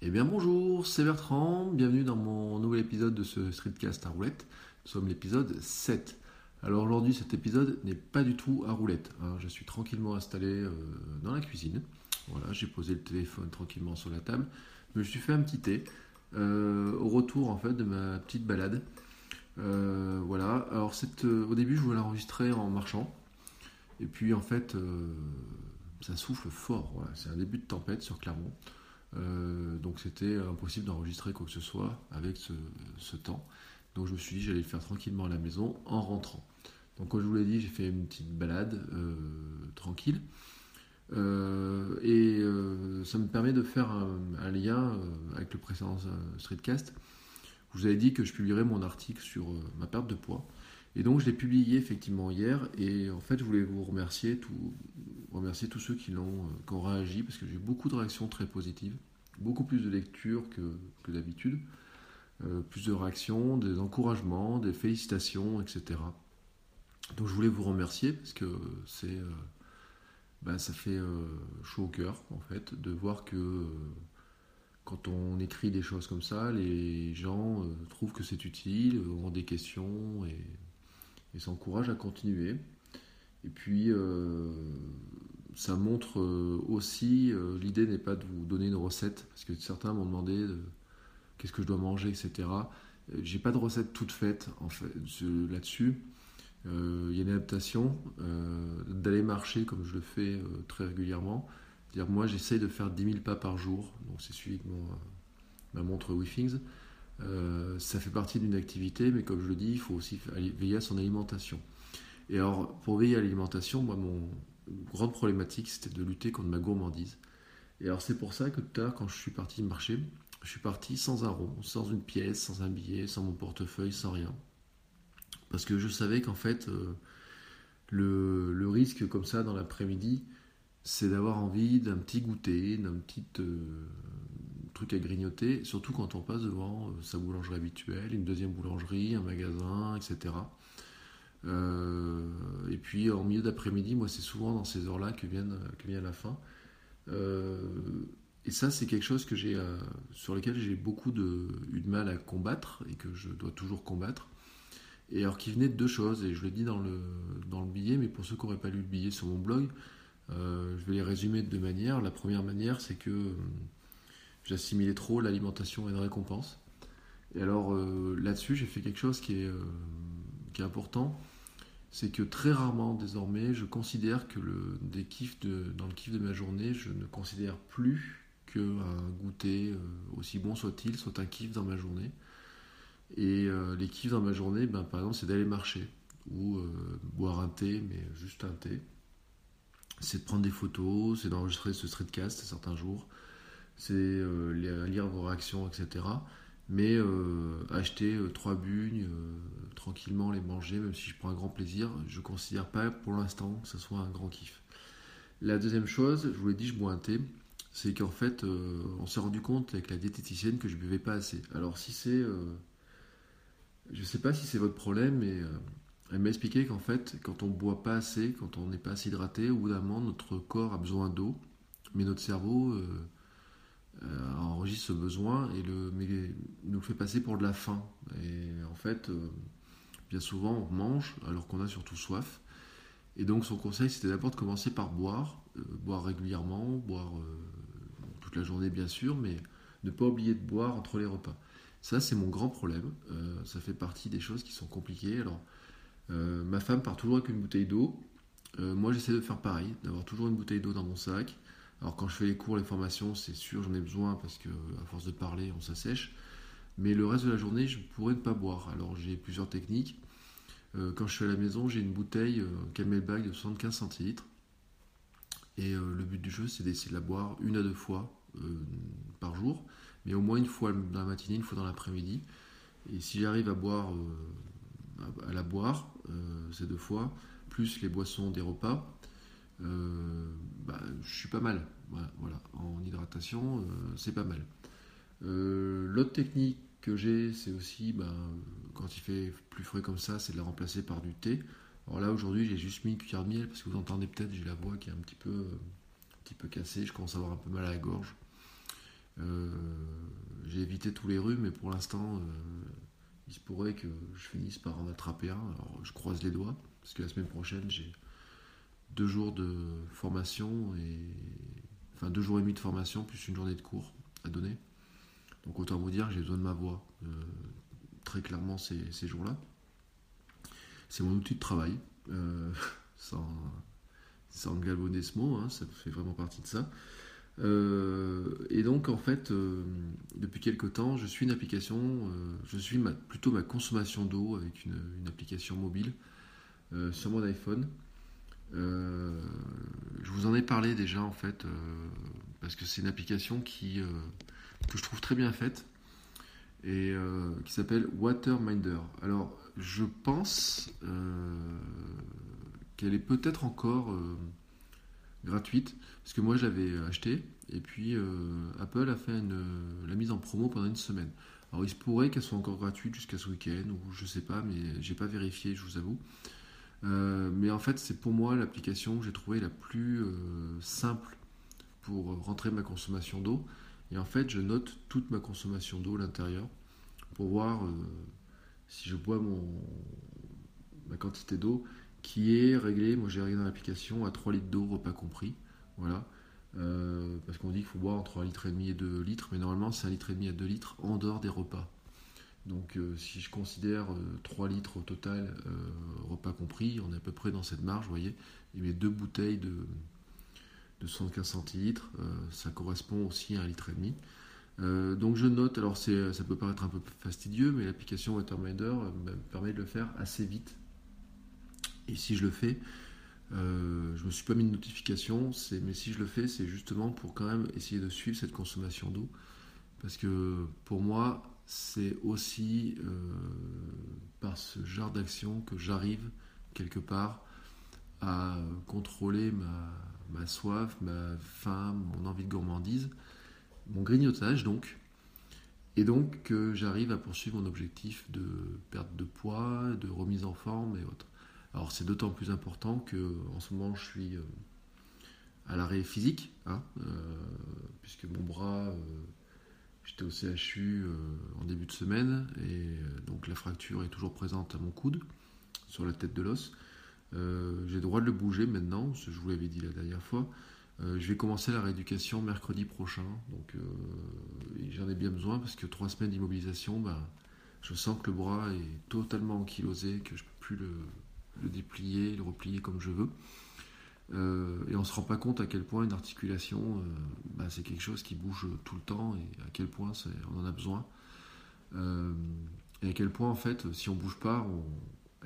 Eh bien bonjour, c'est Bertrand, bienvenue dans mon nouvel épisode de ce Streetcast à roulette. Nous sommes l'épisode 7. Alors aujourd'hui cet épisode n'est pas du tout à roulette. hein. Je suis tranquillement installé euh, dans la cuisine. Voilà, j'ai posé le téléphone tranquillement sur la table. Je me suis fait un petit thé euh, au retour en fait de ma petite balade. Euh, voilà, alors cette, au début je voulais l'enregistrer en marchant. Et puis en fait ça souffle fort. C'est un début de tempête sur Clermont. Euh, donc c'était impossible d'enregistrer quoi que ce soit avec ce, temps. Donc je me suis dit j'allais le faire tranquillement à la maison en rentrant. Donc comme je vous l'ai dit, j'ai fait une petite balade euh, tranquille. Euh, et ça me permet de faire un, un lien avec le précédent streetcast. Je vous avais dit que je publierais mon article sur ma perte de poids. Et donc je l'ai publié effectivement hier. Et en fait, je voulais vous remercier, tout, remercier tous ceux qui, l'ont, euh, qui ont réagi parce que j'ai eu beaucoup de réactions très positives, beaucoup plus de lectures que, d'habitude, euh, plus de réactions, des encouragements, des félicitations, etc. Donc je voulais vous remercier parce que c'est, euh, bah, ça fait chaud au cœur en fait de voir que quand on écrit des choses comme ça, les gens trouvent que c'est utile, ont des questions et, et s'encouragent à continuer. Et puis euh, ça montre euh, aussi, euh, l'idée n'est pas de vous donner une recette, parce que certains m'ont demandé de- qu'est-ce que je dois manger, etc. J'ai pas de recette toute faite en fait, là-dessus. Il y a une adaptation d'aller marcher comme je le fais très régulièrement. C'est-à-dire moi j'essaye de faire 10 000 pas par jour, donc c'est suivi de ma montre WeThings. Euh, ça fait partie d'une activité, mais comme je le dis, il faut aussi veiller à son alimentation. Et alors, pour veiller à l'alimentation, moi, mon grande problématique, c'était de lutter contre ma gourmandise. Et alors, c'est pour ça que tout à l'heure, quand je suis parti marcher, je suis parti sans un rond, sans une pièce, sans un billet, sans mon portefeuille, sans rien. Parce que je savais qu'en fait, euh, le, le risque comme ça dans l'après-midi, c'est d'avoir envie d'un petit goûter, d'un petit euh, truc à grignoter, surtout quand on passe devant euh, sa boulangerie habituelle, une deuxième boulangerie, un magasin, etc. Euh, et puis en milieu d'après-midi, moi c'est souvent dans ces heures-là que, que vient la faim. Euh, et ça c'est quelque chose que j'ai, euh, sur lequel j'ai beaucoup eu de mal à combattre et que je dois toujours combattre. Et alors qui venait de deux choses, et je le dis dans le, dans le billet, mais pour ceux qui n'auraient pas lu le billet sur mon blog, je vais les résumer de deux manières. La première manière, c'est que j'assimilais trop l'alimentation et une récompense. Et alors euh, là-dessus, j'ai fait quelque chose qui est, euh, qui est important, c'est que très rarement désormais, je considère que des dans le kiff de ma journée, je ne considère plus qu'un goûter, euh, aussi bon soit-il, soit un kiff dans ma journée. Et les kiffs dans ma journée, ben, par exemple, c'est d'aller marcher ou boire un thé, mais juste un thé. C'est de prendre des photos, c'est d'enregistrer ce streetcast certains jours, c'est euh, li- lire vos réactions, etc. Mais euh, acheter euh, trois bugnes, tranquillement les manger, même si je prends un grand plaisir, je ne considère pas pour l'instant que ce soit un grand kiff. La deuxième chose, je vous l'ai dit, je bois un thé, c'est qu'en fait, on s'est rendu compte avec la diététicienne que je buvais pas assez. Alors si c'est... je sais pas si c'est votre problème, mais elle m'a expliqué qu'en fait, quand on boit pas assez, quand on n'est pas assez hydraté, au bout d'un moment, notre corps a besoin d'eau, mais notre cerveau ce besoin et le, mais nous le fait passer pour de la faim. Et en fait, euh, bien souvent, on mange alors qu'on a surtout soif. Et donc, son conseil, c'était d'abord de commencer par boire, euh, boire régulièrement, boire euh, toute la journée, bien sûr, mais ne pas oublier de boire entre les repas. Ça, c'est mon grand problème. Ça fait partie des choses qui sont compliquées. Alors, ma femme part toujours avec une bouteille d'eau. Moi, j'essaie de faire pareil, d'avoir toujours une bouteille d'eau dans mon sac. Alors, quand je fais les cours, les formations, c'est sûr, j'en ai besoin parce que, à force de parler, on s'assèche. Mais le reste de la journée, je pourrais ne pas boire. Alors, j'ai plusieurs techniques. Euh, quand je suis à la maison, j'ai une bouteille euh, Camelback de 75 centilitres. Et le but du jeu, c'est d'essayer de la boire une à deux fois par jour, mais au moins une fois dans la matinée, une fois dans l'après-midi. Et si j'arrive à boire, à la boire ces deux fois, plus les boissons des repas, bah, je suis pas mal. Voilà, en hydratation, c'est pas mal. L'autre technique que j'ai, c'est aussi, ben, quand il fait plus frais comme ça, c'est de la remplacer par du thé. Alors là, aujourd'hui, j'ai juste mis une cuillère de miel parce que vous entendez peut-être, j'ai la voix qui est un petit peu, un petit peu cassée. Je commence à avoir un peu mal à la gorge. Euh, j'ai évité tous les rhumes, mais pour l'instant, euh, il se pourrait que je finisse par en attraper un. Alors, je croise les doigts parce que la semaine prochaine, j'ai deux jours de formation et enfin deux jours et demi de formation plus une journée de cours à donner. Donc autant vous dire que j'ai besoin de ma voix euh, très clairement ces, jours-là. C'est mon outil de travail, euh, sans, sans ce mot, hein, ça fait vraiment partie de ça. Euh, et donc en fait, depuis quelques temps, je suis une application, je suis plutôt ma consommation d'eau avec une, application mobile sur mon iPhone. Je vous en ai parlé déjà en fait, parce que c'est une application qui que je trouve très bien faite et euh, qui s'appelle Waterminder. Alors, je pense euh, qu'elle est peut-être encore euh, gratuite, parce que moi je l'avais acheté, et puis Apple a fait la mise en promo pendant une semaine. Alors, il se pourrait qu'elle soit encore gratuite jusqu'à ce week-end, ou je sais pas, mais j'ai pas vérifié, je vous avoue. Mais en fait, c'est pour moi l'application que j'ai trouvé la plus simple pour rentrer ma consommation d'eau. Et en fait, je note toute ma consommation d'eau à l'intérieur pour voir euh, si je bois mon, ma quantité d'eau qui est réglée. Moi, j'ai réglé dans l'application à 3 litres d'eau, repas compris. Voilà. Euh, parce qu'on dit qu'il faut boire entre 1 litre et demi et 2 litres, mais normalement c'est 1 litre et demi à 2 litres en dehors des repas. Donc euh, si je considère 3 litres au total, repas compris, on est à peu près dans cette marge, vous voyez, il met deux bouteilles de, de 75 centilitres, euh, ça correspond aussi à un litre et demi. Euh, donc je note, alors ça peut paraître un peu fastidieux, mais l'application Waterminder euh, me permet de le faire assez vite. Et si je le fais, je me suis pas mis de notification, mais si je le fais, c'est justement pour quand même essayer de suivre cette consommation d'eau. Parce que pour moi, c'est aussi par ce genre d'action que j'arrive quelque part à contrôler ma, soif, ma faim, mon envie de gourmandise, mon grignotage donc, et donc que j'arrive à poursuivre mon objectif de perte de poids, de remise en forme et autres. Alors c'est d'autant plus important que en ce moment je suis euh, à l'arrêt physique, hein, euh, puisque mon bras, euh, j'étais au CHU en début de semaine, et donc la fracture est toujours présente à mon coude, sur la tête de l'os. Euh, j'ai le droit de le bouger maintenant, je vous l'avais dit la dernière fois. Euh, je vais commencer la rééducation mercredi prochain, donc euh, j'en ai bien besoin parce que trois semaines d'immobilisation, ben, je sens que le bras est totalement ankylosé, que je ne peux plus le, déplier, le replier comme je veux. Et on ne se rend pas compte à quel point une articulation, ben, c'est quelque chose qui bouge tout le temps et à quel point on en a besoin. et à quel point, en fait, si on ne bouge pas, on,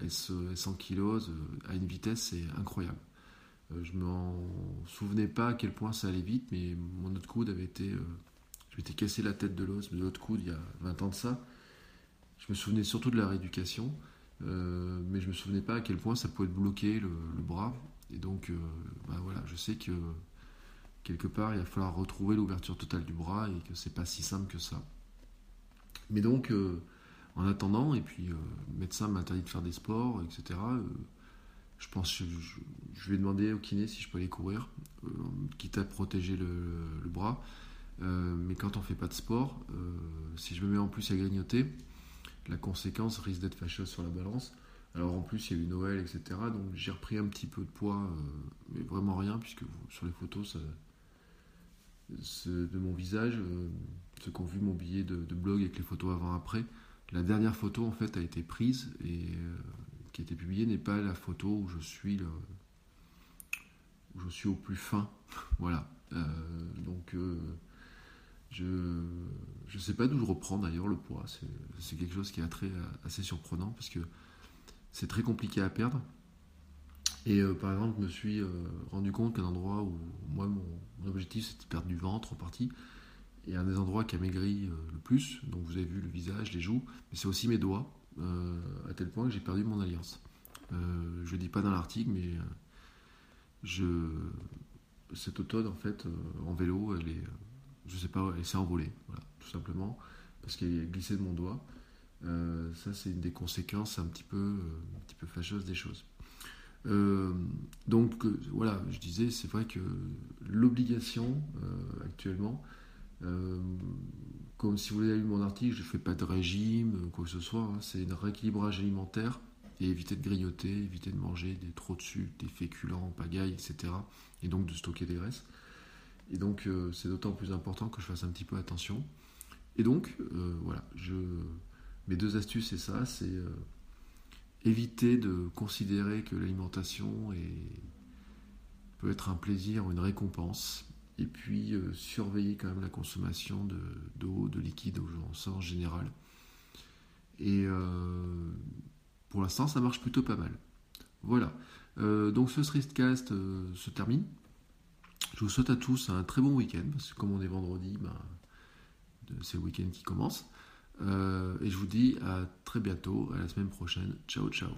elle s'ankylose euh, à une vitesse c'est incroyable. Euh, je m'en souvenais pas à quel point ça allait vite, mais mon autre coude avait été. Euh, je m'étais cassé la tête de l'os de l'autre coude il y a 20 ans de ça. Je me souvenais surtout de la rééducation, mais je me souvenais pas à quel point ça pouvait bloquer le, bras. Et donc, bah voilà, je sais que quelque part, il va falloir retrouver l'ouverture totale du bras et que c'est pas si simple que ça. Mais donc, en attendant, et puis euh, le médecin m'interdit de faire des sports, etc. Euh, je pense que je, vais demander au kiné si je peux aller courir, euh, quitte à protéger le, bras. mais quand on fait pas de sport, si je me mets en plus à grignoter, la conséquence risque d'être fâcheuse sur la balance. Alors en plus, il y a eu Noël, etc. Donc j'ai repris un petit peu de poids, mais vraiment rien, puisque sur les photos de mon visage, ceux qui ont vu mon billet de, blog avec les photos avant-après, la dernière photo en fait a été prise et euh, qui a été publiée n'est pas la photo où je suis où je suis au plus fin. voilà. Euh, donc euh, je ne sais pas d'où je reprends d'ailleurs le poids. C'est quelque chose qui est très, assez surprenant parce que c'est très compliqué à perdre. Et euh, par exemple, je me suis euh, rendu compte qu'un endroit où moi, mon, objectif, c'était de perdre du ventre en partie, et un des endroits qui a maigri euh, le plus, donc vous avez vu le visage, les joues, mais c'est aussi mes doigts, à tel point que j'ai perdu mon alliance. je ne le dis pas dans l'article, mais je, cette automne, en fait, en vélo, elle est, je sais pas, elle s'est envolée, voilà, tout simplement, parce qu'elle est glissée de mon doigt. Ça, c'est une des conséquences un petit peu, un petit peu fâcheuses des choses. Euh, donc euh, voilà, je disais, c'est vrai que l'obligation euh, actuellement, comme si vous avez lu mon article, je ne fais pas de régime, quoi que ce soit, hein, c'est un rééquilibrage alimentaire et éviter de grignoter, éviter de manger des trop de sucre, des féculents, pagaille, etc. Et donc de stocker des graisses. Et donc c'est d'autant plus important que je fasse un petit peu attention. Et donc voilà, je, mes deux astuces c'est ça, c'est éviter de considérer que l'alimentation peut être un plaisir ou une récompense, et puis euh, surveiller quand même la consommation d'eau, de, liquide au sens général. Et euh, pour l'instant, ça marche plutôt pas mal. Voilà. Euh, donc ce streetcast se termine. Je vous souhaite à tous un très bon week-end, parce que comme on est vendredi, ben, c'est le week-end qui commence. Euh, et je vous dis à très bientôt, à la semaine prochaine. Ciao, ciao.